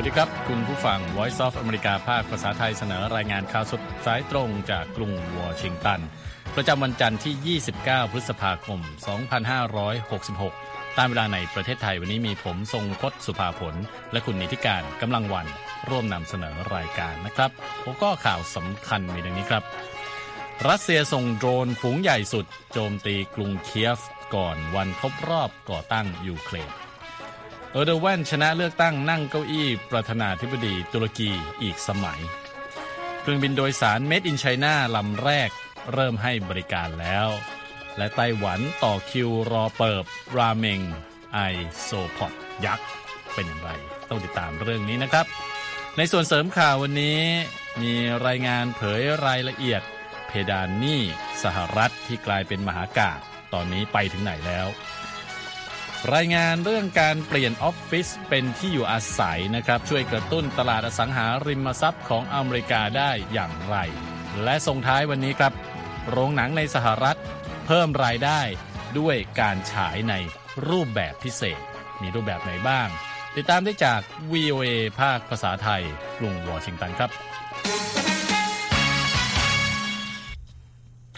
วัสดีครับ คุณผู้ฟัง Voice of America ภาคภาษาไทยเสนอรายงานข่าวสดสายตรงจากกรุงวอชิงตัน ประจำวันจันทร์ที่ 29 พฤษภาคม 2566 ตามเวลาในประเทศไทยวันนี้มีผมทรงพศสุภาผล และคุณนิติการกำลังวัน ร่วมนำเสนอรายการนะครับผมก็ข่าวสำคัญมีดังนี้ครับ รัสเซียส่งโดรนฝูงใหญ่สุด โจมตีกรุงเคียฟ ก่อนวันครบรอบก่อตั้งยูเครน เออร์โดวานชนะเลือกตั้งนั่งเก้าอี้ ประธานาธิบดีตุรกีอีกสมัย เครื่องบินโดยสาร made in China ลำแรกเริ่มให้บริการแล้ว และไต้หวันต่อคิวรอเปิบ ราเมง isopod ยักษ์ เป็นอย่างไร ต้องติดตามเรื่องนี้นะครับ ในส่วนเสริมข่าววันนี้ มีรายงานเผยรายละเอียด เพดานหนี้สหรัฐที่กลายเป็นมหากาพย์ตอนนี้ไปถึงไหนแล้ว รายงานเรื่องการเปลี่ยนออฟฟิศเป็นที่อยู่อาศัยนะครับ ช่วยกระตุ้นตลาดอสังหาริมทรัพย์ของอเมริกาได้อย่างไร และส่งท้ายวันนี้ครับ โรงหนังในสหรัฐ เพิ่มรายได้ด้วยการฉายในรูปแบบพิเศษ มีรูปแบบไหนบ้าง ติดตามได้จาก VOA ภาคภาษาไทยกรุงวอชิงตันครับ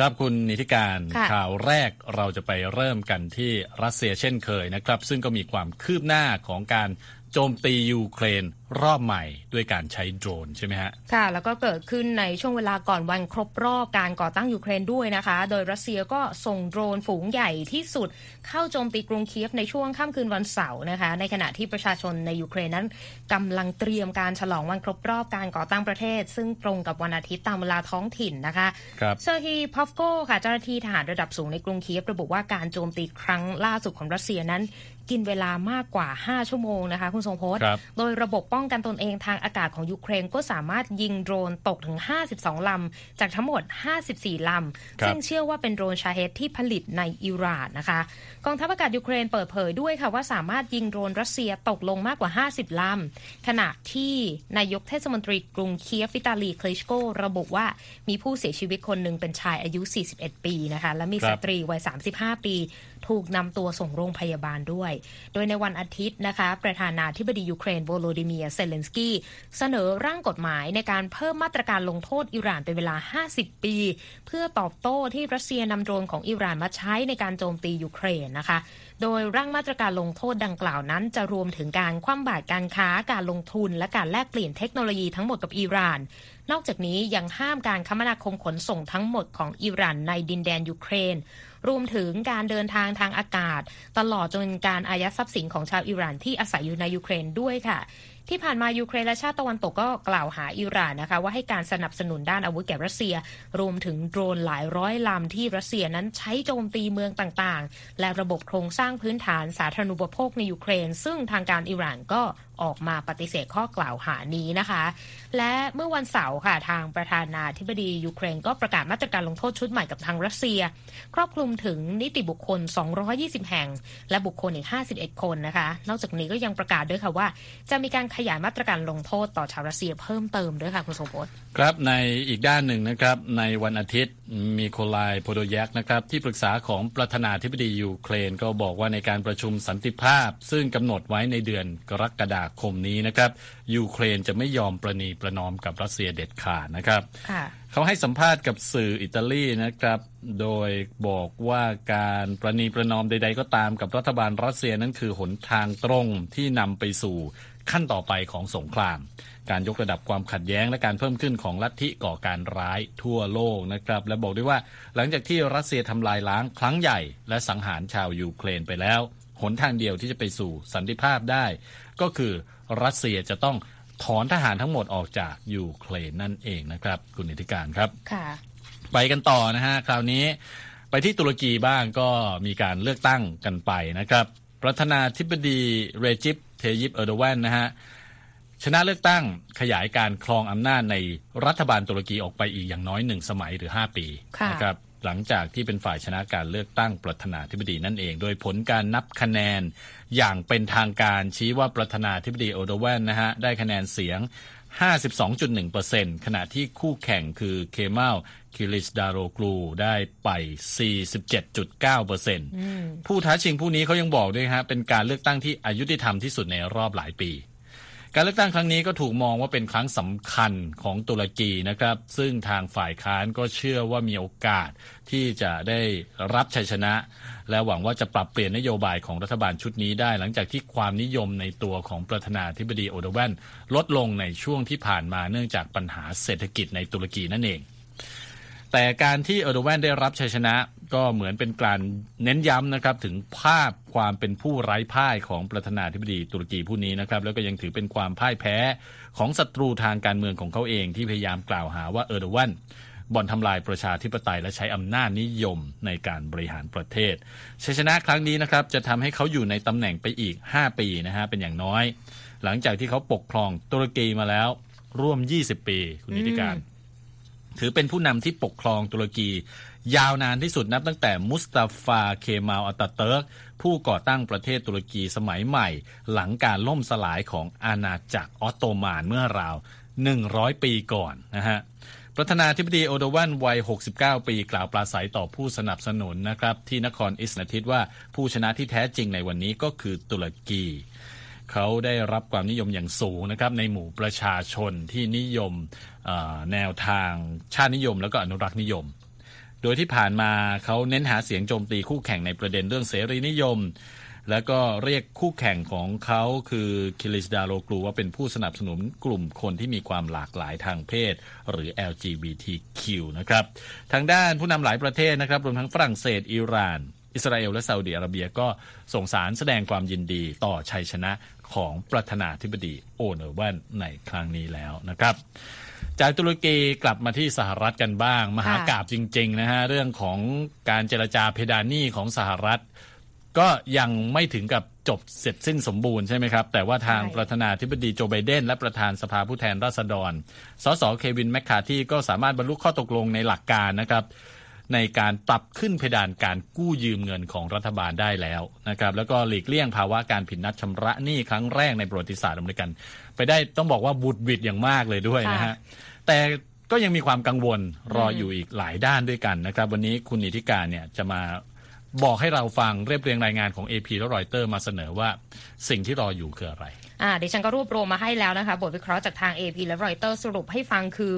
ครับคุณนิติการค่ะข่าวแรกเราจะไปเริ่มกันที่รัสเซียเช่นเคยนะครับ ซึ่งก็มีความคืบหน้าของการ โจมตียูเครนรอบใหม่ด้วยการใช้โดรนใช่ไหมฮะ ค่ะ แล้วก็เกิดขึ้นในช่วงเวลาก่อนวันครบรอบการก่อตั้งยูเครนด้วยนะคะ โดยรัสเซียก็ส่งโดรนฝูงใหญ่ที่สุดเข้าโจมตีกรุงเคียฟในช่วงค่ำคืนวันเสาร์นะคะ ในขณะที่ประชาชนในยูเครนนั้นกำลังเตรียมการฉลองวันครบรอบการก่อตั้งประเทศ ซึ่งตรงกับวันอาทิตย์ตามเวลาท้องถิ่นนะคะครับเซอร์ฮีพอฟโกค่ะเจ้าหน้าที่ทหารระดับสูงในกรุงเคียฟระบุว่าการโจมตีครั้งล่าสุดของรัสเซียนั้น กินเวลามากกว่า 5 ชั่วโมงนะคะ คุณทรงพจน์ครับโดยระบบป้องกันตนเองทางอากาศของยูเครนก็สามารถยิงโดรนตกถึง 52 ลำ จากทั้งหมด 54 ลำครับำซึ่งเชื่อว่าเป็นโดรนชาเฮดที่ผลิตในอิหร่านนะคะ กองทัพอากาศยูเครนเปิดเผยด้วยค่ะว่าสามารถยิงโดรนรัสเซียตกลงมากกว่า 50 ลำ ขณะที่นายกเทศมนตรีกรุงเคียฟวิตาลีคลิชโกระบุว่ามีผู้เสียชีวิตคนหนึ่งเป็นชายอายุ 41 ปีนะคะ และมีครัสบตรีวัย 35 ปี ถูกนำตัวส่งโรงพยาบาลด้วย โดยในวันอาทิตย์นะคะ ประธานาธิบดียูเครนโวโลดิเมียเซเลนสกี้เสนอร่างกฎหมายในการเพิ่มมาตรการลงโทษอิหร่านเป็นเวลา 50 ปี เพื่อตอบโต้ที่รัสเซียนำโดรนของอิหร่านมาใช้ในการโจมตียูเครนนะคะ โดยร่างมาตรการลงโทษดังกล่าวนั้น จะรวมถึงการคว่ำบาตรการค้าการลงทุน และการแลกเปลี่ยนเทคโนโลยีทั้งหมดกับอิหร่านนอกจากนี้ยังห้ามการคมนาคมขนส่งทั้งหมดของอิหร่านในดินแดนยูเครน รวมถึงการเดินทางทางอากาศ ตลอดจนการอายัดทรัพย์สินของชาวอิหร่านที่อาศัยอยู่ในยูเครนด้วยค่ะที่ผ่านมายูเครนและชาติตะวันตกก็กล่าวหาอิหร่านนะคะ ว่าให้การสนับสนุนด้านอาวุธแก่รัสเซีย รวมถึงโดรนหลายร้อยลำที่รัสเซียนั้นใช้โจมตีเมืองต่างๆ และระบบโครงสร้างพื้นฐานสาธารณูปโภคในยูเครน ซึ่งทางการอิหร่านก็ ออกมาปฏิเสธข้อกล่าวหานี้นะคะ และเมื่อวันเสาร์ค่ะทางประธานาธิบดียูเครนก็ประกาศมาตรการลงโทษชุดใหม่กับทางรัสเซีย ครอบคลุมถึงนิติบุคคล 220 แห่ง และบุคคลอีก 51 คนนะคะ นอกจากนี้ก็ยังประกาศด้วยค่ะว่า จะมีการขยายมาตรการลงโทษต่อชาวรัสเซียเพิ่มเติมด้วยค่ะคุณสมพศครับในอีกด้านหนึ่งนะครับในวันอาทิตย์มีโคลายโพโดยักนะครับที่ปรึกษาของประธานาธิบดียูเครน ก็บอกว่าในการประชุมสันติภาพ ซึ่งกำหนดไว้ในเดือนกรกฎาคมนี้นะครับยูเครนจะไม่ยอมประนีประนอมกับรัสเซียเด็ดขาดนะครับค่ะเขาให้สัมภาษณ์กับสื่ออิตาลีนะครับ โดยบอกว่าการประนีประนอมใด ๆ ก็ตามกับรัฐบาลรัสเซียนั้นคือหนทางตรงที่นำไปสู่ขั้นต่อไปของสงคราม การยกระดับความขัดแย้งและการเพิ่มขึ้นของลัทธิก่อการร้ายทั่วโลกนะครับ และบอกด้วยว่าหลังจากที่รัสเซียทำลายล้างครั้งใหญ่ และสังหารชาวยูเครนไปแล้ว หนทางเดียวที่จะไปสู่สันติภาพได้ ก็คือรัสเซียจะต้องถอนทหารทั้งหมดออกจากยูเครนนั่นเองนะครับ คุณนิติการครับค่ะ ไปกันต่อนะฮะ คราวนี้ไปที่ตุรกีบ้างก็มีการเลือกตั้งกันไปนะครับ ประธานาธิบดีเรจิปเทยิปเออร์โดแวนนะฮะชนะเลือกตั้งขยายการครองอำนาจในรัฐบาลตุรกีออกไปอีกอย่างน้อยหนึ่งสมัยหรือ 5 ปีค่ะนะครับ หลังจากที่เป็นฝ่ายชนะการเลือกตั้งประธานาธิบดีนั่นเอง โดยผลการนับคะแนนอย่างเป็นทางการชี้ว่าประธานาธิบดีเออร์โดแวนนะฮะได้คะแนนเสียง 52.1%ขณะที่คู่แข่งคือเคมาลคิริสดาโรกลูได้ไป 47.9%ผู้ท้าชิงผู้นี้เขายังบอกด้วยฮะเป็นการเลือกตั้งที่อายุติธรรมที่สุดในรอบหลายปี การเลือกตั้งครั้งนี้ก็ถูกมองว่าเป็นครั้งสำคัญของตุรกีนะครับ ซึ่งทางฝ่ายค้านก็เชื่อว่ามีโอกาสที่จะได้รับชัยชนะ และหวังว่าจะปรับเปลี่ยนนโยบายของรัฐบาลชุดนี้ได้ หลังจากที่ความนิยมในตัวของประธานาธิบดีโอเดแวนลดลงในช่วงที่ผ่านมาเนื่องจากปัญหาเศรษฐกิจในตุรกีนั่นเองแต่การที่เออร์โดแวนได้รับชัยชนะ ก็เหมือนเป็นการเน้นย้ำนะครับถึงภาพความเป็นผู้ไร้พ่ายของประธานาธิบดีตุรกีผู้นี้นะครับแล้วก็ยังถือเป็นความพ่ายแพ้ของศัตรูทางการเมืองของเขาเองที่พยายามกล่าวหาว่าเออร์โดแวนบ่อนทำลายประชาธิปไตยและใช้อำนาจนิยมในการบริหารประเทศชัยชนะครั้งนี้นะครับจะทำให้เขาอยู่ในตำแหน่งไปอีก 5 ปีนะฮะเป็นอย่างน้อย หลังจากที่เขาปกครองตุรกีมาแล้วร่วม 20 ปี คุณนิติการ ถือเป็นผู้นำที่ปกครองตุรกี ยาวนานที่สุดนับตั้งแต่มุสตาฟาเคมาลอัตเติร์กผู้ก่อตั้งประเทศตุรกีสมัยใหม่ หลังการล่มสลายของอาณาจักรออตโตมันเมื่อราว 100 ปีก่อนนะฮะประธานาธิบดีโอโดวันวัย 69 ปีกล่าวปราศัยต่อผู้สนับสนุนนะครับ ที่นครอิสนาทิตว่าผู้ชนะที่แท้จริงในวันนี้ก็คือตุรกีเขาได้รับความนิยมอย่างสูงนะครับในหมู่ประชาชนที่นิยมแนวทางชาตินิยม แล้วก็อนุรักษ์นิยม โดยที่ผ่านมาเขาเน้นหาเสียงโจมตีคู่แข่งในประเด็นเรื่องเสรีนิยม แล้วก็เรียกคู่แข่งของเขาคือคิลิสดาโลกลูว่าเป็นผู้สนับสนุนกลุ่มคนที่มีความหลากหลายทางเพศ หรือ LGBTQ นะครับ ทางด้านผู้นำหลายประเทศนะครับรวมทั้งฝรั่งเศสอิหร่าน อิสราเอลและซาอุดิอาระเบียก็ส่งสารแสดงความยินดีต่อชัยชนะของประธานาธิบดีโอเนอร์วันในครั้งนี้แล้วนะครับ จากตุรกีกลับมาที่สหรัฐกันบ้าง มหากราบจริง ๆ นะฮะ เรื่องของการเจรจาเพดานหนี้ของสหรัฐ ก็ยังไม่ถึงกับจบเสร็จสิ้นสมบูรณ์ใช่ไหมครับ แต่ว่าทางประธานาธิบดีโจไบเดน และประธานสภาผู้แทนราษฎร สสเควินแมคคาที่ก็สามารถบรรลุข้อตกลงในหลักการนะครับ ในการปรับขึ้นเพดานการกู้ยืมเงินของรัฐบาลได้แล้วนะครับ แล้วก็หลีกเลี่ยงภาวะการผิดนัดชำระหนี้ครั้งแรกในประวัติศาสตร์อเมริกัน ไปได้ต้องบอกว่าบุดบิดอย่างมากเลยด้วยนะฮะแต่ก็ยังมีความกังวลรออยู่อีกหลายด้านด้วยกันนะครับ วันนี้คุณนิติการเนี่ยจะมาบอกให้เราฟังเรียบเรียงรายงานของ AP และรอยเตอร์มาเสนอว่าสิ่งที่รออยู่คืออะไรอ่าดิฉันก็รวบรวมมาให้แล้วนะคะ บทวิเคราะห์จากทาง AP และรอยเตอร์สรุปให้ฟังคือ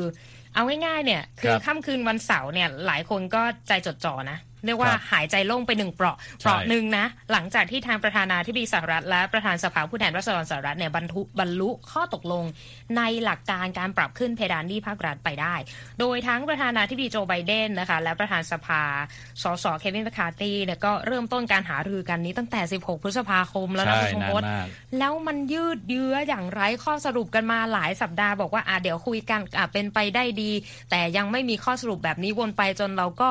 เอาง่ายๆเนี่ย คือค่ำคืนวันเสาร์เนี่ยหลายคนก็ใจจดจ่อนะ เรียกว่าหายใจโล่งไปหนึ่งเปราะเปราะหนึ่งนะ หลังจากที่ทางประธานาธิบดีสหรัฐ และประธานสภาผู้แทนราษฎรสหรัฐเนี่ยบรรทุบรรลุข้อตกลงในหลักการการปรับขึ้นเพดานหนี้ภาครัฐไปได้ โดยทั้งประธานาธิบดีโจไบเดนนะคะและประธานสภาสสเควินแมคคาร์ตี้เนี่ยก็เริ่มต้นการหารือกันนี้ตั้งแต่ 16 พฤษภาคมแล้วนะคุณพศแล้วมันยืดเยื้ออย่างไร้ข้อสรุปกันมาหลายสัปดาห์บอกว่าอ่าเดี๋ยวคุยกันอ่าเป็นไปได้ดี แต่ยังไม่มีข้อสรุปแบบนี้วนไปจนเราก็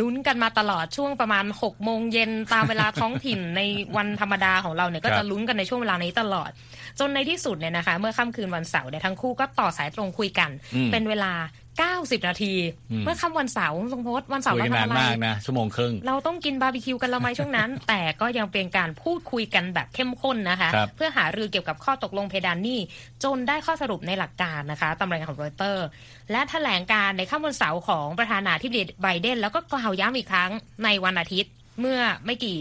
ลุ้นกันมาตลอดช่วงประมาณ6โมงเย็นตามเวลาท้องถิ่นในวันธรรมดาของเราเนี่ยก็จะลุ้นกันในช่วงเวลานี้ตลอด จนในที่สุดเนี่ยนะคะ เมื่อค่ำคืนวันเสาร์เนี่ยทั้งคู่ก็ต่อสายตรงคุยกัน เป็นเวลา 90 นาที เมื่อค่ำวันเสาร์ทรงพจน์วันเสาร์เราทำอะไรมากนะชั่วโมงครึ่งเราต้องกินบาร์บีคิวกันเราไหมช่วงนั้น แต่ก็ยังเป็นการพูดคุยกันแบบเข้มข้นนะคะคเพื่อหารือเกี่ยวกับข้อตกลงเพดานหนี้จนได้ข้อสรุปในหลักการนะคะตามรายงานของรอยเตอร์ และแถลงการในค่ำวันเสาร์ของประธานาธิบดีไบเดน แล้วก็กล่าวย้ำอีกครั้งในวันอาทิตย์เมื่อไม่กี่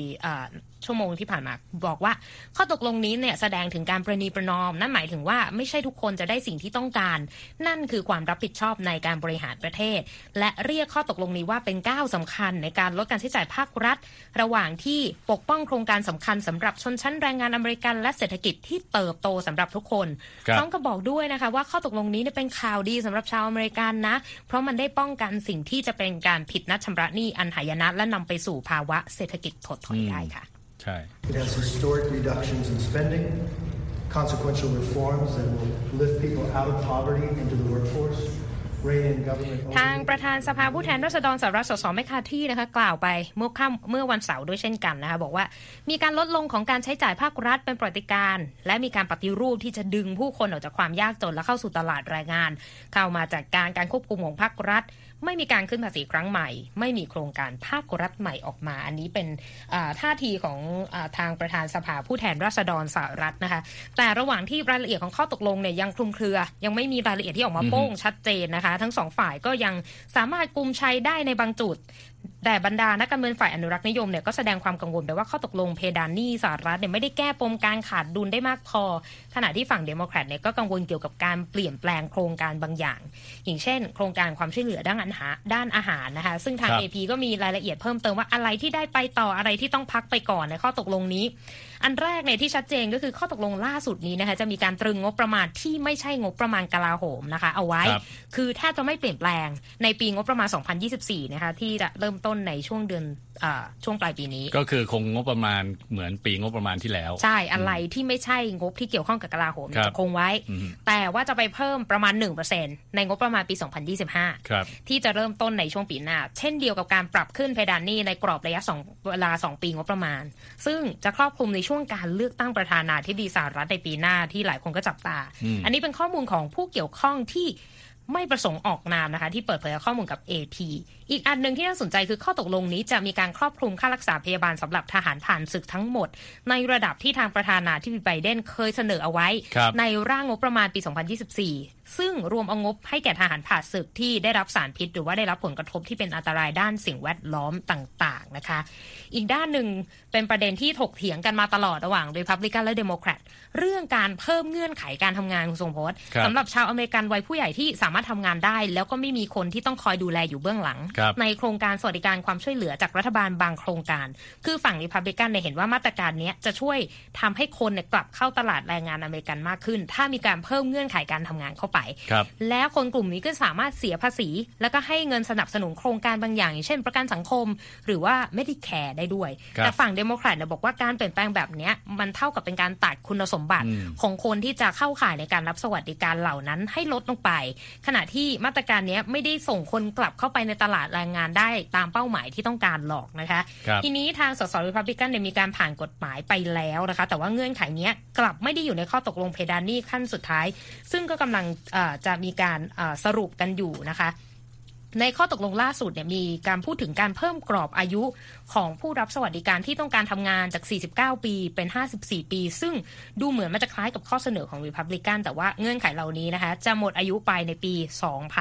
ชั่วโมงที่ผ่านมาบอกว่า ข้อตกลงนี้เนี่ยแสดงถึงการประนีประนอม นั่นหมายถึงว่าไม่ใช่ทุกคนจะได้สิ่งที่ต้องการ นั่นคือความรับผิดชอบในการบริหารประเทศ และเรียกข้อตกลงนี้ว่าเป็นก้าวสาคัญในการลดการใช้จ่ายภาครัฐ ระหว่างที่ปกป้องโครงการสำคัญสำหรับชนชั้นแรงงานอเมริกันและเศรษฐกิจที่เติบโตสำหรับทุกคนพร้อมกับบอกด้วยนะคะว่าข้อตกลงนี้เป็นข่าวดีสำหรับชาวอเมริกันนะ เพราะมันได้ป้องกันสิ่งที่จะเป็นการผิดนัดชำระหนี้อันหายนะและนำไปสู่ภาวะเศรษฐกิจถดถอยได้ค่ะ ใช่ It has historic reductions in spending, consequential reforms that will lift people out of poverty into the workforce. ทางประธานสภาผู้แทนราษฎรสหรัฐสสแมคคาที่นะคะกล่าวไปเมื่อค่ำเมื่อวันเสาร์ด้วยเช่นกันนะคะบอกว่ามีการลดลงของการใช้จ่ายภาครัฐเป็นปฏิการ และมีการปฏิรูปที่จะดึงผู้คนออกจากความยากจนและเข้าสู่ตลาดแรงงาน เข้ามาจากการการควบคุมของภาครัฐ ไม่มีการขึ้นภาษีครั้งใหม่ ไม่มีโครงการภาครัฐใหม่ออกมา อันนี้เป็นท่าทีของอทางประธานสภาผู้แทนราษฎรสหรัฐนะคะ แต่ระหว่างที่รายละเอียดของข้อตกลงเนี่ยยังคลุมเครือ ยังไม่มีรายละเอียดที่ออกมาโป้งชัดเจนนะคะ ทั้งสองฝ่ายก็ยังสามารถกุมชัยได้ในบางจุดแต่บรรดานักการเมืองฝ่ายอนุรักษ์นิยมเนี่ยก็แสดงความกังวลไปว่าข้อตกลงเพดานหนี้สหรัฐเนี่ยไม่ได้แก้ปมการขาดดุลได้มากพอ ขณะที่ฝั่งเดโมแครตเนี่ยก็กังวลเกี่ยวกับการเปลี่ยนแปลงโครงการบางอย่าง อย่างเช่น โครงการความช่วยเหลือด้านอาหารด้านอาหารนะคะ ซึ่งทาง AP ก็มีรายละเอียดเพิ่มเติมว่าอะไรที่ได้ไปต่ออะไรที่ต้องพักไปก่อนในข้อตกลงนี้ อันแรกเนี่ยที่ชัดเจนก็คือข้อตกลงล่าสุดนี้นะคะจะมีการตรึงงบประมาณที่ไม่ใช่งบประมาณกลาโหมนะคะ เอาไว้ คือแทบจะไม่เปลี่ยนแปลงในปีงบประมาณ 2024 นะคะที่จะเริ่มต้นในช่วงเดือนช่วงปลายปีนี้ ก็คือคงงบประมาณเหมือนปีงบประมาณที่แล้ว ใช่อะไรที่ไม่ใช่งบที่เกี่ยวข้องกับกลาโหมจะคงไว้ แต่ว่าจะไปเพิ่มประมาณ 1%ในงบประมาณปี 2025 ที่จะเริ่มต้นในช่วงปีหน้า เช่นเดียวกับการปรับขึ้นเพดานหนี้ในกรอบระยะ2เวลา 2 ปีงบประมาณ ซึ่งจะครอบคลุมในช่วงการเลือกตั้งประธานาธิบดีสหรัฐในปีหน้าที่หลายคนก็จับตา อันนี้เป็นข้อมูลของผู้เกี่ยวข้องที่ ไม่ประสงค์ออกนามนะคะ ที่เปิดเผยข้อมูลกับ AP อีกอันหนึ่งที่น่าสนใจคือข้อตกลงนี้จะมีการครอบคลุมค่ารักษาพยาบาลสำหรับทหารผ่านศึกทั้งหมด ในระดับที่ทางประธานาธิบดีไบเดนเคยเสนอเอาไว้ ในร่างงบประมาณปี 2024 ซึ่งรวมเอางบให้แก่ทหารผ่านศึกที่ได้รับสารพิษ หรือว่าได้รับผลกระทบที่เป็นอันตรายด้านสิ่งแวดล้อมต่าง ๆ นะคะ อีกด้านหนึ่งเป็นประเด็นที่ถกเถียงกันมาตลอดระหว่างรีพับลิกันและเดโมแครตเรื่องการเพิ่มเงื่อนไขการทำงานคุณทรงพจน์สำหรับชาวอเมริกันวัยผู้ใหญ่ที่สามารถทำงานได้ แล้วก็ไม่มีคนที่ต้องคอยดูแลอยู่เบื้องหลัง ในโครงการสวัสดิการความช่วยเหลือจากรัฐบาลบางโครงการ คือฝั่งริพับลิกันเนี่ยเห็นว่ามาตรการนี้จะช่วยทำให้คนเนี่ยกลับเข้าตลาดแรงงานอเมริกันมากขึ้น ถ้ามีการเพิ่มเงื่อนไขการทำงานเข้าไปแล้วคนกลุ่มนี้ก็สามารถเสียภาษี แล้วก็ให้เงินสนับสนุนโครงการบางอย่างอย่าง เช่นประกันสังคม หรือว่า Medicare ได้ด้วย แต่ฝั่งเดโมแครตเนี่ยบอกว่าการเปลี่ยนแปลงแบบนี้มันเท่ากับเป็นการตัดคุณสมบัติของคนที่จะเข้าข่ายในการรับสวัสดิการเหล่านั้นให้ลดลงไป ขณะที่มาตรการนี้ไม่ได้ส่งคนกลับเข้าไปในตลาดแรงงานได้ตามเป้าหมายที่ต้องการหลอกนะคะทีนี้ทางสสริพับลิกันเนี่ยมีการผ่านกฎหมายไปแล้วนะคะ แต่ว่าเงื่อนไขนี้กลับไม่ได้อยู่ในข้อตกลงเพดานนี่ขั้นสุดท้าย ซึ่งก็กำลังจะมีการสรุปกันอยู่นะคะ ในข้อตกลงล่าสุดเนี่ยมีการพูดถึงการเพิ่มกรอบอายุของผู้รับสวัสดิการที่ต้องการทำงานจาก 49 ปีเป็น 54 ปี ซึ่งดูเหมือนมันจะคล้ายกับข้อเสนอของริพับลิกันแต่ว่าเงื่อนไขเหล่านี้นะคะ จะหมดอายุไปในปี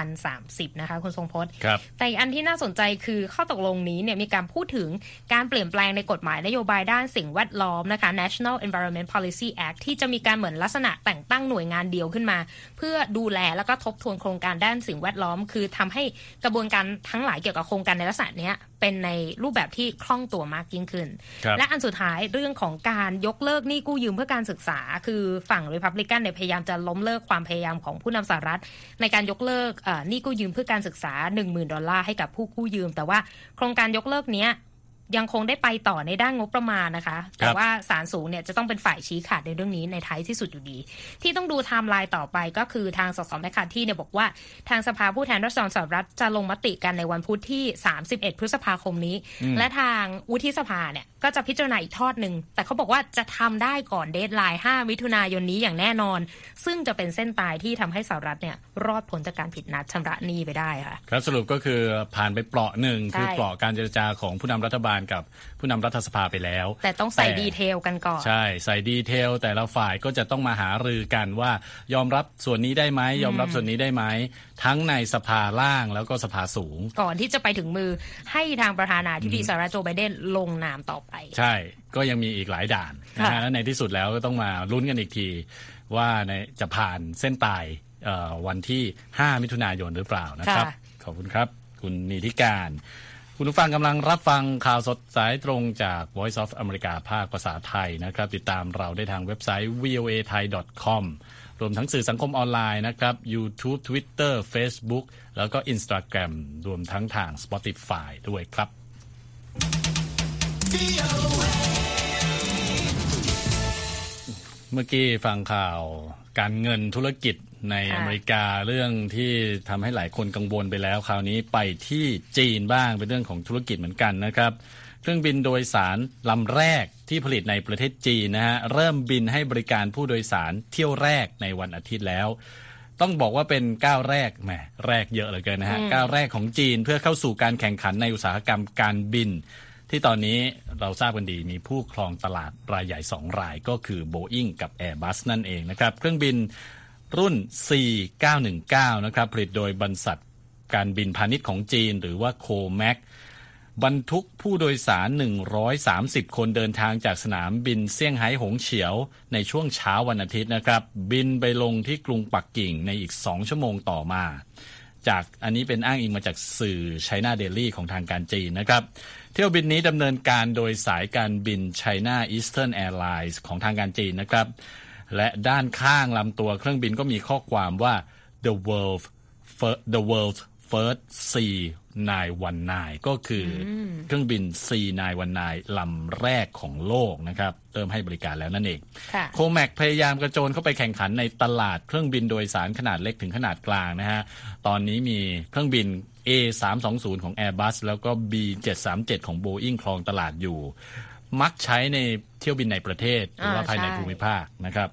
2030 นะคะคุณทรงพจน์ แต่อีกอันที่น่าสนใจคือข้อตกลงนี้เนี่ยมีการพูดถึงการเปลี่ยนแปลงในกฎหมายนโยบายด้านสิ่งแวดล้อมนะคะ National Environment Policy Act ที่จะมีการเหมือนลักษณะแต่งตั้งหน่วยงานเดียวขึ้นมา เพื่อดูแลแล้วก็ทบทวนโครงการด้านสิ่งแวดล้อม คือทำให้กระบวนการทั้งหลายเกี่ยวกับโครงการในลักษณะนี้เป็นในรูปแบบที่คล่องตัวมากยิ่งขึ้น และอันสุดท้ายเรื่องของการยกเลิกหนี้กู้ยืมเพื่อการศึกษา คือฝั่งริพับลิกันเนี่ยพยายามจะล้มเลิกความพยายามของผู้นำสหรัฐ ในการยกเลิกหนี้กู้ยืมเพื่อการศึกษา 10,000 ดอลลาร์ให้กับผู้กู้ยืม แต่ว่าโครงการยกเลิกเนี้ ยยังคงได้ไปต่อในด้านงบประมาณนะคะ แต่ว่าศาลสูงเนี่ยจะต้องเป็นฝ่ายชี้ขาดในเรื่องนี้ในท้ายที่สุดอยู่ดี ที่ต้องดูไทม์ไลน์ต่อไปก็คือทางส.ส. แมคคาร์ธีเนี่ยบอกว่าทางสภาผู้แทนราษฎรสหรัฐจะลงมติกันในวันพุธที่ 31 พฤษภาคมนี้ และทางวุฒิสภาเนี่ยก็จะพิจารณาอีกทอดหนึ่ง แต่เขาบอกว่าจะทำได้ก่อน deadline 5 มิถุนายนนี้อย่างแน่นอน ซึ่งจะเป็นเส้นตายที่ทำให้สหรัฐเนี่ยรอดพ้นจากการผิดนัดชำระหนี้ไปได้ค่ะครับสรุปก็คือผ่านไปเปลาะหนึ่งคือเปลาะการเจรจาของผู้นำรัฐบาลกับ ผู้นำรัฐสภาไปแล้ว แต่ต้องใส่ดีเทลกันก่อน ใช่่ใส่ detail แต่ละฝ่ายก็จะต้องมาหารือกันว่ายอมรับส่วนนี้ได้ไหมยอมรับส่วนนี้ได้ไหมทั้งในสภาล่างแล้วก็สภาสูง ก่อนที่จะไปถึงมือให้ทางประธานาธิบดีสหรัฐโจไบเดนลงนามต่อไป ใช่ก็ยังมีอีกหลายด่านนะฮะและในที่สุดแล้วก็ต้องมาลุ้นกันอีกทีว่าในจะผ่านเส้นตายวันที่ 5 มิถุนายนหรือเปล่านะครับ ขอบคุณครับ คุณนิติการ คุณผู้ฟังกำลังรับฟังข่าวสดสายตรงจาก Voice of America ภาคภาษาไทยนะครับ ติดตามเราได้ทางเว็บไซต์ voa thai com รวมทั้งสื่อสังคมออนไลน์นะครับ YouTube Twitter Facebook แล้วก็ Instagram รวมทั้งทาง Spotify ด้วยครับ เมื่อกี้ฟังข่าวการเงินธุรกิจ ในอเมริกาเรื่องที่ทำให้หลายคนกังวลไปแล้ว คราวนี้ไปที่จีนบ้างเป็นเรื่องของธุรกิจเหมือนกันนะครับ เครื่องบินโดยสารลำแรกที่ผลิตในประเทศจีนนะฮะเริ่มบินให้บริการผู้โดยสารเที่ยวแรกในวันอาทิตย์แล้ว ต้องบอกว่าเป็นก้าวแรกแหมแรกเยอะเหลือเกินนะฮะก้าวแรกของจีนเพื่อเข้าสู่การแข่งขันในอุตสาหกรรมการบินที่ตอนนี้เราทราบกันดีมีผู้ครองตลาดรายใหญ่ 2 รายก็คือ Boeing กับ Airbus นั่นเองนะครับ เครื่องบิน รุ่น C919 นะครับผลิตโดยบริษัทการบินพาณิชย์ของจีน หรือว่าโคแมกบรรทุกผู้โดยสาร 130 คนเดินทางจากสนามบินเซี่ยงไฮ้หงเฉียว ในช่วงเช้าวันอาทิตย์นะครับ บินไปลงที่กรุงปักกิ่งในอีก 2 ชั่วโมงต่อมา จากอันนี้เป็นอ้างอิงมาจากสื่อไชน่าเดลี่ของทางการจีนนะครับ เที่ยวบินนี้ดำเนินการโดยสายการบิน China Eastern Airlines ของทางการจีนนะครับ และด้านข้างลำตัวเครื่องบินก็มีข้อความว่า the world the world's first sea นายวันนายก็คือเครื่องบินซีนายวันนายลำแรกของโลกนะครับ เริ่มให้บริการแล้วนั่นเอง โคแมกพยายามกระโจนเข้าไปแข่งขันในตลาดเครื่องบินโดยสารขนาดเล็กถึงขนาดกลางนะฮะ ตอนนี้มีเครื่องบิน A320 ของ Airbus แล้วก็ B737 ของ Boeing ครองตลาดอยู่ มักใช้ในเที่ยวบินในประเทศ หรือว่าภายในภูมิภาคนะครับ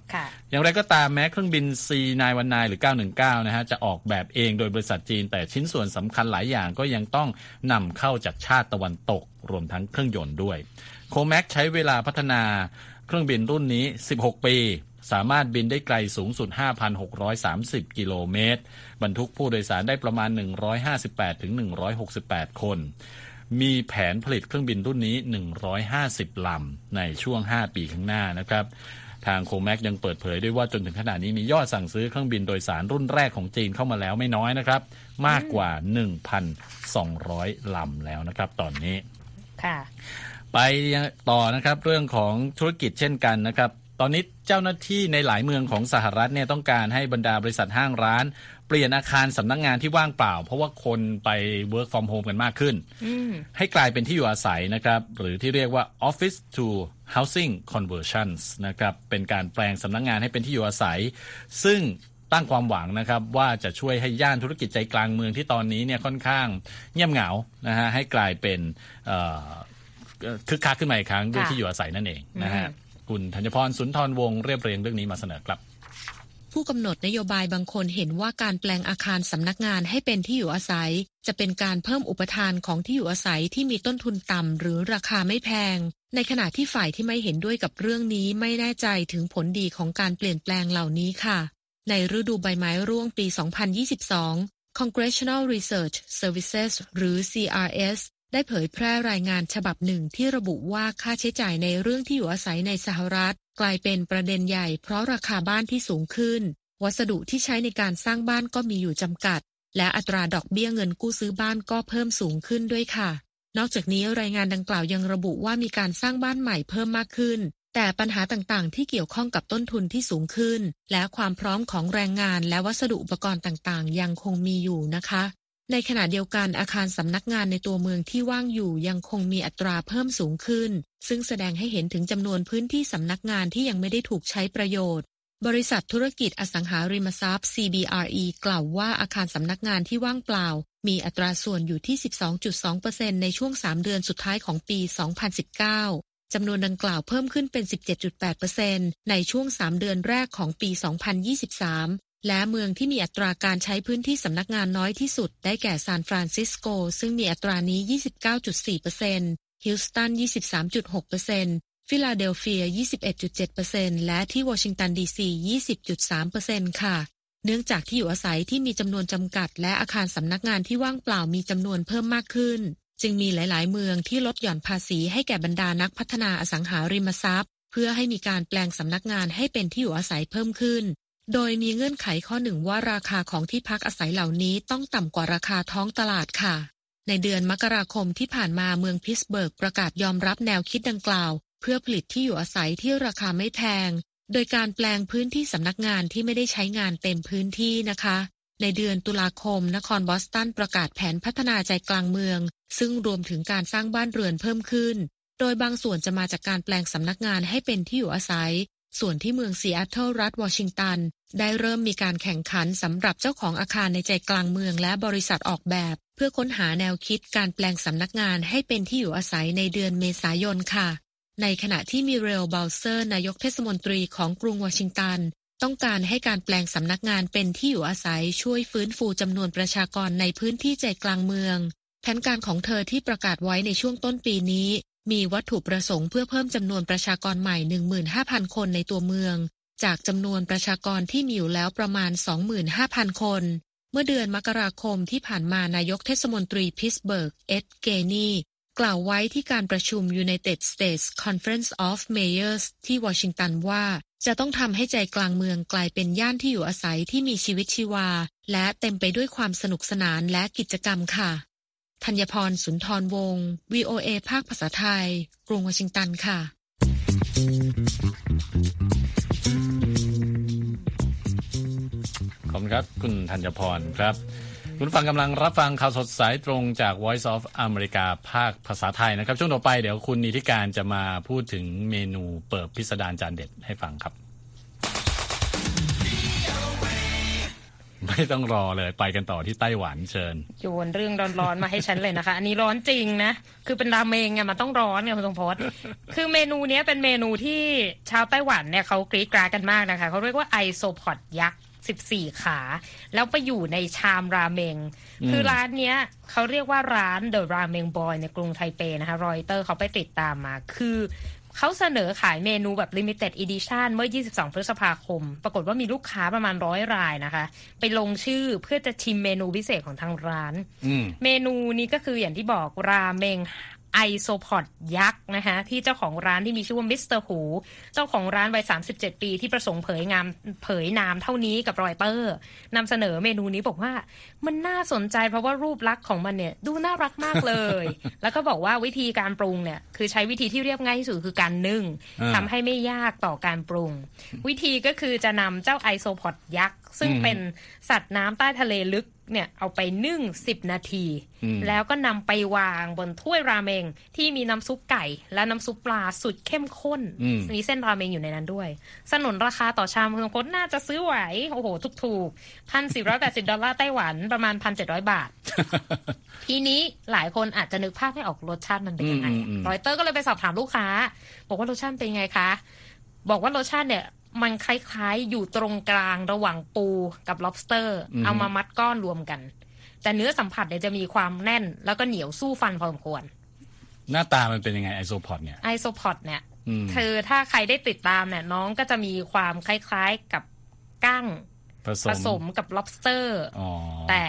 อย่างไรก็ตามแม้เครื่องบิน C9 วันนายหรือ 919 นะฮะจะออกแบบเองโดยบริษัทจีน แต่ชิ้นส่วนสำคัญหลายอย่างก็ยังต้องนำเข้าจากชาติตะวันตก รวมทั้งเครื่องยนต์ด้วย โคแม็กใช้เวลาพัฒนาเครื่องบินรุ่นนี้ 16 ปีสามารถบินได้ไกลสูงสุด 5,630 กิโลเมตร บรรทุกผู้โดยสารได้ประมาณ 158-168 คน มีแผนผลิตเครื่องบินรุ่นนี้ 150 ลำ ในช่วง 5 ปีข้างหน้านะครับทางโคแม็กยังเปิดเผยด้วยว่าจนถึงขณะนี้มียอดสั่งซื้อเครื่องบินโดยสารรุ่นแรกของจีนเข้ามาแล้วไม่น้อยนะครับ มากกว่า 1,200 ลำแล้วนะครับ ตอนนี้ค่ะ ไปต่อนะครับเรื่องของธุรกิจเช่นกันนะครับ ตอนนี้เจ้าหน้าที่ในหลายเมืองของสหรัฐเนี่ยต้องการให้บรรดาบริษัทห้างร้านเปลี่ยนอาคารสำนักงงานที่ว่างเปล่า เพราะว่าคนไป work from home กันมากขึ้น ให้กลายเป็นที่อยู่อาศัยนะครับ หรือที่เรียกว่า office to housing conversions นะครับเป็นการแปลงสำนักงงานให้เป็นที่อยู่อาศัย ซึ่งตั้งความหวังนะครับว่าจะช่วยให้ย่านธุรกิจใจกลางเมืองที่ตอนนี้เนี่ยค่อนข้างเงียบเหงานะฮะให้กลายเป็นคึกคักขึ้นมาอีกครั้งด้วยที่อยู่อาศัยนั่นเองนะฮะคุณธัญพรสุนทรวงศ์เรียบเรียงเรื่องนี้มาเสนอครับ ผู้กำหนดนโยบายบางคนเห็นว่าการแปลงอาคารสำนักงานให้เป็นที่อยู่อาศัย จะเป็นการเพิ่มอุปทานของที่อยู่อาศัยที่มีต้นทุนต่ำหรือราคาไม่แพง ในขณะที่ฝ่ายที่ไม่เห็นด้วยกับเรื่องนี้ไม่แน่ใจถึงผลดีของการเปลี่ยนแปลงเหล่านี้ค่ะ ในฤดูใบไม้ร่วงปี 2022 Congressional Research Services หรือ CRS ได้เผยแพร่รายงานฉบับหนึ่งที่ระบุว่าค่าใช้จ่ายในเรื่องที่อยู่อาศัยในสหรัฐ กลายเป็นประเด็นใหญ่เพราะราคาบ้านที่สูงขึ้น วัสดุที่ใช้ในการสร้างบ้านก็มีอยู่จำกัด และอัตราดอกเบี้ยเงินกู้ซื้อบ้านก็เพิ่มสูงขึ้นด้วยค่ะ นอกจากนี้รายงานดังกล่าวยังระบุว่ามีการสร้างบ้านใหม่เพิ่มมากขึ้น แต่ปัญหาต่างๆ ที่เกี่ยวข้องกับต้นทุนที่สูงขึ้น และความพร้อมของแรงงานและวัสดุอุปกรณ์ต่างๆ ยังคงมีอยู่นะคะ ในขณะเดียวกันอาคารสำนักงานในตัวเมืองที่ว่างอยู่ยังคงมีอัตราเพิ่มสูงขึ้น ซึ่งแสดงให้เห็นถึงจำนวนพื้นที่สำนักงานที่ยังไม่ได้ถูกใช้ประโยชน์ บริษัทธุรกิจอสังหาริมทรัพย์ CBRE กล่าวว่าอาคารสำนักงานที่ว่างเปล่า มีอัตราส่วนอยู่ที่ 12.2%ในช่วง 3 เดือนสุดท้ายของปี 2019 จำนวนดังกล่าวเพิ่มขึ้นเป็น 17.8%ในช่วง 3 เดือนแรกของปี 2023 และเมืองที่มีอัตราการใช้พื้นที่สำนักงานน้อยที่สุด ได้แก่ซานฟรานซิสโก ซึ่งมีอัตรานี้ 29.4%ฮิลสตัน 23.6%ฟิลาเดลเฟีย 21.7%และที่วอชิงตันดีซี 20.3%ค่ะ เนื่องจากที่อยู่อาศัยที่มีจำนวนจำกัด และอาคารสำนักงานที่ว่างเปล่ามีจำนวนเพิ่มมากขึ้น จึงมีหลาย ๆ เมืองที่ลดหย่อนภาษีให้แก่บรรดานักพัฒนาอสังหาริมทรัพย์ เพื่อให้มีการแปลงสำนักงานให้เป็นที่อยู่อาศัยเพิ่มขึ้น โดยมีเงื่อนไขข้อหนึ่งว่าราคาของที่พักอาศัยเหล่านี้ต้องต่ำกว่าราคาท้องตลาดค่ะ ในเดือนมกราคมที่ผ่านมาเมืองพิตต์สเบิร์กประกาศยอมรับแนวคิดดังกล่าว เพื่อผลิตที่อยู่อาศัยที่ราคาไม่แพง โดยการแปลงพื้นที่สำนักงานที่ไม่ได้ใช้งานเต็มพื้นที่นะคะ ในเดือนตุลาคม นครบอสตันประกาศแผนพัฒนาใจกลางเมือง ซึ่งรวมถึงการสร้างบ้านเรือนเพิ่มขึ้น โดยบางส่วนจะมาจากการแปลงสำนักงานให้เป็นที่อยู่อาศัย ส่วนที่เมืองซีแอตเทิลรัฐวอชิงตัน ได้เริ่มมีการแข่งขันสำหรับเจ้าของอาคารในใจกลางเมืองและบริษัทออกแบบ เพื่อค้นหาแนวคิดการแปลงสำนักงานให้เป็นที่อยู่อาศัยในเดือนเมษายนค่ะ ในขณะที่มิวเรียล บาวเซอร์ นายกเทศมนตรีของกรุงวอชิงตัน ต้องการให้การแปลงสำนักงานเป็นที่อยู่อาศัยช่วยฟื้นฟูจำนวนประชากรในพื้นที่ใจกลางเมืองแผนการของเธอที่ประกาศไว้ในช่วงต้นปีนี้ มีวัตถุประสงค์เพื่อเพิ่มจำนวนประชากรใหม่ 15,000 คนในตัวเมือง จากจำนวนประชากรที่มีอยู่แล้วประมาณ 25,000 คน เมื่อเดือนมกราคมที่ผ่านมานายกเทศมนตรีพิตต์สเบิร์ก เอ็ดเกนีกล่าวไว้ที่การประชุม United States Conference of Mayors ที่วอชิงตันว่า จะต้องทำให้ใจกลางเมืองกลายเป็นย่านที่อยู่อาศัยที่มีชีวิตชีวา และเต็มไปด้วยความสนุกสนานและกิจกรรมค่ะ ธัญพรสุนทรวงศ์ VOA ภาคภาษาไทย กรุงวอชิงตันค่ะ ขอบคุณครับคุณธัญพรครับ คุณฟังกำลังรับฟังข่าวสดสายตรงจาก Voice of America ภาคภาษาไทยนะครับ ช่วงต่อไปเดี๋ยวคุณนิติการจะมาพูดถึงเมนูเปิดพิสดารจานเด็ดให้ฟังครับ ไม่ต้องรอเลยไปกันต่อที่ไต้หวันเชิญ โยนเรื่องร้อนๆมาให้ฉันเลยนะคะ อันนี้ร้อนจริงนะ คือเป็นราเมงไงมันต้องร้อนไงคุณทงพศคือเมนูนี้เป็นเมนูที่ชาวไต้หวันเนี่ยเขากรี๊ดกรากันมากนะคะ เขาเรียกว่าไอโซพอดยักษ์สิบสี่ขา แล้วไปอยู่ในชามราเมง คือร้านเนี้ยเขาเรียกว่าร้าน The Ramen Boy ในกรุงไทเปนะคะรอยเตอร์เขาไปติดตามมา คือ เขาเสนอขายเมนูแบบ Limited Edition เมื่อ 22 พฤษภาคม ปรากฏว่ามีลูกค้าประมาณร้อยรายนะคะ ไปลงชื่อเพื่อจะชิมเมนูพิเศษของทางร้าน เมนูนี้ก็คืออย่างที่บอกราเมง isopod ยักษ์นะคะที่เจ้าของร้านที่มีชื่อว่ามิสเตอร์หูเจ้าของร้านวัย 37 ปีที่ประสงค์เผยงามเผยนามเท่านี้กับรอยเตอร์นำเสนอเมนูนี้บอกว่า มันน่าสนใจเพราะว่ารูปลักษณ์ของมันเนี่ยดูน่ารักมากเลย แล้วก็บอกว่าวิธีการปรุงเนี่ยคือใช้วิธีที่เรียบง่ายที่สุดคือการนึ่งทำให้ไม่ยากต่อการปรุง วิธีก็คือจะนำเจ้าไอโซพอดยักษ์ซึ่งเป็นสัตว์น้ำใต้ทะเลลึกเนี่ยเอาไปนึ่งสิบนาที แล้วก็นำไปวางบนถ้วยราเมงที่มีน้ำซุปไก่ และน้ำซุปปลาสุดเข้มข้นมีเส้นราเมงอยู่ในนั้นด้วย สนุนราคาต่อชามคุณพจน์น่าจะซื้อไหว โอ้โหถูกๆพันสี่ร้อยแปดสิบดอลลาร์ไต้หวันประมาณพันเจ็ดร้อยบาท ทีนี้หลายคนอาจจะนึกภาพไม่ออกรสชาติมันเป็นยังไงรอยเตอร์ก็เลยไปสอบถามลูกค้า บอกว่ารสชาติเป็นไงคะ บอกว่ารสชาติเนี่ย มันคล้ายๆ อยู่ตรงกลางระหว่างปูกับ lobster เอามามัดก้อนรวมกัน แต่เนื้อสัมผัสเนี่ยจะมีความแน่น แล้วก็เหนียวสู้ฟันพอสมควร หน้าตามันเป็นยังไงไอโซพอดเนี่ยไอโซพอดเนี่ยคือถ้าใครได้ติดตามเนี่ยน้องก็จะมีความคล้ายๆกับกั้งผสมกับ lobster แต่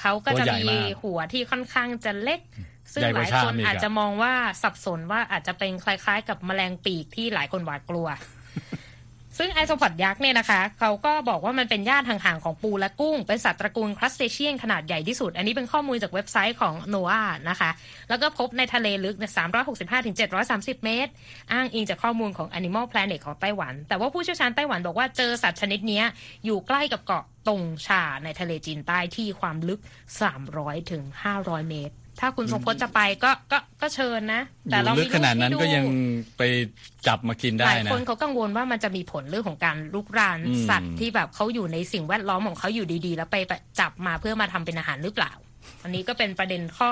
เขาก็จะมีหัวที่ค่อนข้างจะเล็ก ซึ่งหลายคนอาจจะมองว่าสับสนว่าอาจจะเป็นคล้ายๆ กับแมลงปีกที่หลายคนหวาดกลัว ซึ่งไอโซพอดยักษ์เนี่ยนะคะเขาก็บอกว่ามันเป็นญาติห่างๆของปูและกุ้ง เป็นสัตว์ตระกูลครัสเตเชียนขนาดใหญ่ที่สุด อันนี้เป็นข้อมูลจากเว็บไซต์ของโนอานะคะ แล้วก็พบในทะเลลึกใน365-730 เมตร อ้างอิงจากข้อมูลของ Animal Planet ของไต้หวัน แต่ว่าผู้เชี่ยวชาญไต้หวันบอกว่าเจอสัตว์ชนิดนี้อยู่ใกล้กับเกาะตงชาในทะเลจีนใต้ที่ความลึก 300-500 เมตร ถ้าคุณสมพศจะไปก็ก็ก็เชิญนะ แต่เราลึกขนาดนั้นก็ยังไปจับมากินได้นะหลายคนเขากังวลว่ามันจะมีผลเรื่องของการลุกรานสัตว์ที่แบบเขาอยู่ในสิ่งแวดล้อมของเขาอยู่ดีๆ แล้วไปจับมาเพื่อมาทำเป็นอาหารหรือเปล่า อันนี้ก็เป็นประเด็นข้อ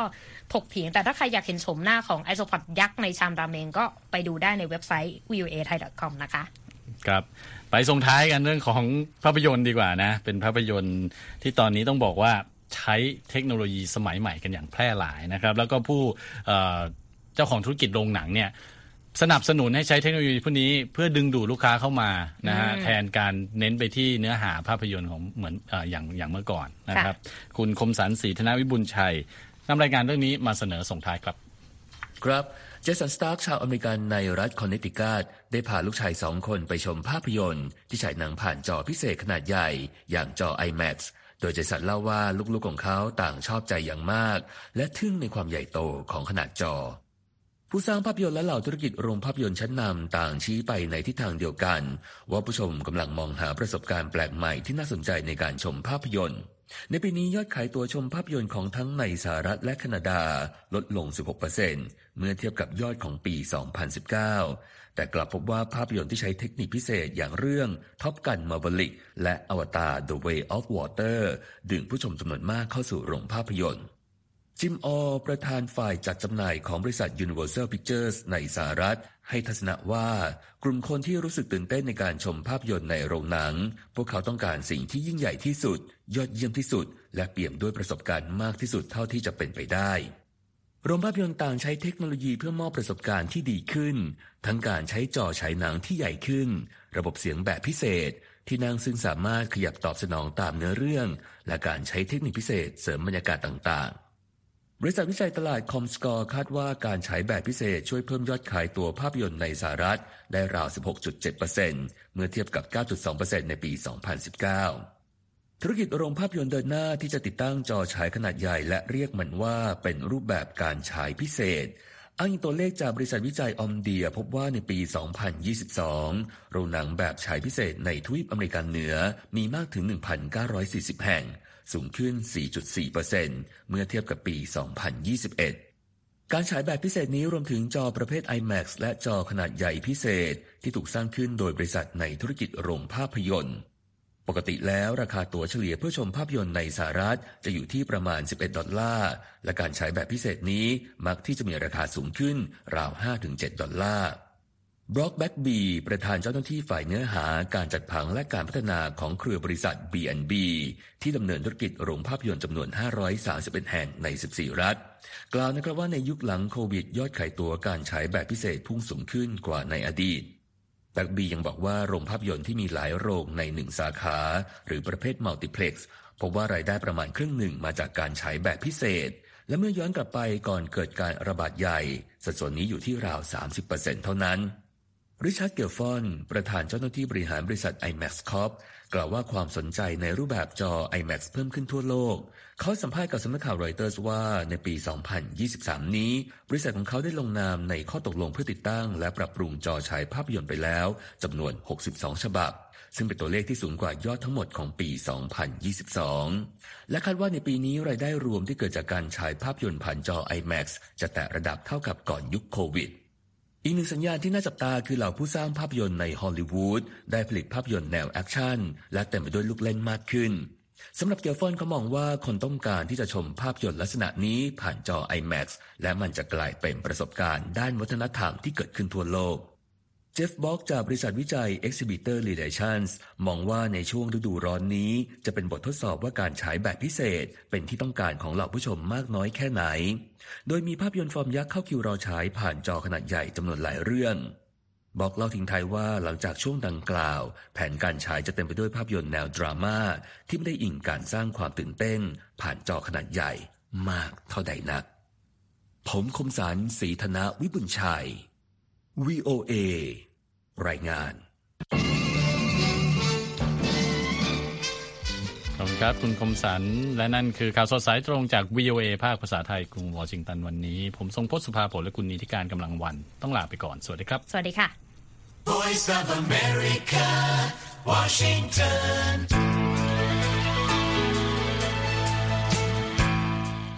ถกเถียง แต่ถ้าใครอยากเห็นชมหน้าของไอโซพอดยักษ์ในชามราเมงก็ไปดูได้ในเว็บไซต์ voa thai com นะคะครับไปส่งท้ายกันเรื่องของภาพยนตร์ดีกว่านะ เป็นภาพยนตร์ที่ตอนนี้ต้องบอกว่า ใช้เทคโนโลยีสมัยใหม่กันอย่างแพร่หลายนะครับ แล้วก็ผู้เจ้าของธุรกิจโรงหนังเนี่ยสนับสนุนให้ใช้เทคโนโลยีพวกนี้เพื่อดึงดูดลูกค้าเข้ามานะฮะแทนการเน้นไปที่เนื้อหาภาพยนตร์ของเหมือนออย่างอย่างเมื่อก่อนนะครับ คุณคมสันศรีธนวิบุญชัยนำรายการเรื่องนี้มาเสนอส่งท้ายครับ ครับ Jason Stark ชาวอเมริกันในรัฐคอนเนตทิคัตได้พาลูกชายสองคนไปชมภาพยนตร์ ที่ฉายหนังผ่านจอพิเศษขนาดใหญ่ อย่างจอ IMAX โดย Jason เล่าว่าลูกๆของเขาต่างชอบใจอย่างมาก และทึ่งในความใหญ่โตของขนาดจอ ผู้สร้างภาพยนตร์และเหล่าธุรกิจโรงภาพยนตร์ชั้นนำต่างชี้ไปในทิศทางเดียวกัน ว่าผู้ชมกำลังมองหาประสบการณ์แปลกใหม่ที่น่าสนใจในการชมภาพยนตร์ ในปีนี้ยอดขายตัวชมภาพยนตร์ของทั้งในสหรัฐและแคนาดาลดลง 16%เมื่อเทียบกับยอดของปี 2019 แต่กลับพบว่าภาพยนตร์ที่ใช้เทคนิคพิเศษอย่างเรื่องท็อปกันมาบลิกและอวตาร The Way of Water ดึงผู้ชมจำนวนมากเข้าสู่โรงภาพยนตร์จิมออประธานฝ่ายจัดจำหน่ายของบริษัท Universal Pictures ในสหรัฐ ให้ทัศนะว่ากลุ่มคนที่รู้สึกตื่นเต้นในการชมภาพยนตร์ในโรงหนัง พวกเขาต้องการสิ่งที่ยิ่งใหญ่ที่สุด ยอดเยี่ยมที่สุด และเปี่ยมด้วยประสบการณ์มากที่สุดเท่าที่จะเป็นไปได้ โรงภาพยนตร์ต่างใช้เทคโนโลยีเพื่อมอบประสบการณ์ที่ดีขึ้น ทั้งการใช้จอฉายหนังที่ใหญ่ขึ้น ระบบเสียงแบบพิเศษ ที่นั่งซึ่งสามารถขยับตอบสนองตามเนื้อเรื่อง และการใช้เทคนิคพิเศษเสริมบรรยากาศต่างๆ บริษัทวิจัยตลาด Comscore คาดว่าการฉายแบบพิเศษช่วยเพิ่มยอดขายตั๋วภาพยนตร์ในสหรัฐ ได้ราว 16.7%เมื่อเทียบกับ 9.2%ในปี 2019 ธุรกิจโรงภาพยนตร์เดินหน้าที่จะติดตั้งจอฉายขนาดใหญ่และเรียกมันว่าเป็นรูปแบบการฉายพิเศษอ้างอิงตัวเลขจากบริษัทวิจัย Omdia พบว่าในปี 2022 โรงหนังแบบฉายพิเศษในทวีปอเมริกันเหนือมีมากถึง 1,940 แห่ง สูงขึ้น 4.4%เมื่อเทียบกับปี 2021 การฉายแบบพิเศษนี้รวมถึงจอประเภท IMAX และจอขนาดใหญ่พิเศษที่ถูกสร้างขึ้นโดยบริษัทในธุรกิจโรงภาพยนตร์ ปกติแล้วราคาตั๋วเฉลี่ยเพื่อชมภาพยนตร์ในสหรัฐจะอยู่ที่ประมาณ 11 ดอลลาร์ และการใช้แบบพิเศษนี้มักที่จะมีราคาสูงขึ้นราว 5-7 ดอลลาร์Brock Bagby ประธานเจ้าหน้าที่ฝ่ายเนื้อหาการจัดผังและการพัฒนาของเครือบริษัท B&B ที่ดำเนินธุรกิจโรงภาพยนตร์จำนวน 531 แห่งใน 14 รัฐ กล่าวนะครับว่าในยุคหลังโควิดยอดขายตั๋วการฉายแบบพิเศษพุ่งสูงขึ้นกว่าในอดีต Bagby ยังบอกว่าโรงภาพยนตร์ที่มีหลายโรงในหนึ่งสาขา หรือประเภท multiplex พบว่ารายได้ประมาณครึ่งหนึ่งมาจากการฉายแบบพิเศษ และเมื่อย้อนกลับไปก่อนเกิดการระบาดใหญ่ สัดส่วนนี้อยู่ที่ราว 30%เท่านั้น Richard Gelfond ประธานเจ้าหน้าที่บริหารบริษัท IMAX Corp กล่าวว่าความสนใจในรูปแบบจอ IMAX เพิ่มขึ้นทั่วโลก เขาสัมภาษณ์กับสำนักข่าวรอยเตอร์สว่าในปี 2023 นี้ บริษัทของเขาได้ลงนามในข้อตกลงเพื่อติดตั้ง และปรับปรุงจอฉายภาพยนตร์ไปแล้วจำนวน 62 ฉบับ ซึ่งเป็นตัวเลขที่สูงกว่ายอดทั้งหมดของปี 2022 และคาดว่าในปีนี้รายได้รวมที่เกิดจากการฉายภาพยนตร์ผ่านจอ IMAX จะแตะระดับเท่ากับก่อนยุคโควิด อีกหนึ่งสัญญาณที่น่าจับตาคือเหล่าผู้สร้างภาพยนตร์ในฮอลลีวูดได้ผลิตภาพยนตร์แนวแอคชั่น และเต็มไปด้วยลูกเล่นมากขึ้นสำหรับ Gelfond เขามองว่าคนต้องการที่จะชมภาพยนตร์ลักษณะนี้ผ่านจอ IMAX และมันจะกลายเป็นประสบการณ์ด้านวัฒนธรรมที่เกิดขึ้นทั่วโลก Jeff Bock จากบริษัทวิจัย Exhibitor Relations มองว่าในช่วงฤดูร้อนนี้ จะเป็นบททดสอบว่าการฉายแบบพิเศษ เป็นที่ต้องการของเหล่าผู้ชมมากน้อยแค่ไหน โดยมีภาพยนตร์ฟอร์มยักษ์เข้าคิวรอฉายผ่านจอขนาดใหญ่จำนวนหลายเรื่องบอกเล่าทิ้งท้ายว่าหลังจากช่วงดังกล่าว แผนการฉายจะเต็มไปด้วยภาพยนตร์แนวดราม่าที่ไม่ได้อิงการสร้างความตื่นเต้น ผ่านจอขนาดใหญ่มากเท่าใดนัก ผมคมสารสีธนะวิบุญชัย VOA รายงานขอบคุณครับ คุณคมสัน และนั่นคือข่าวสดสายตรงจาก VOA ภาคภาษาไทย กรุงวอชิงตันวันนี้ ผมทรงพศสุภาผลและคุณนิติการกำลังวัน ต้องลาไปก่อน สวัสดีครับ สวัสดีค่ะ Voice of America Washington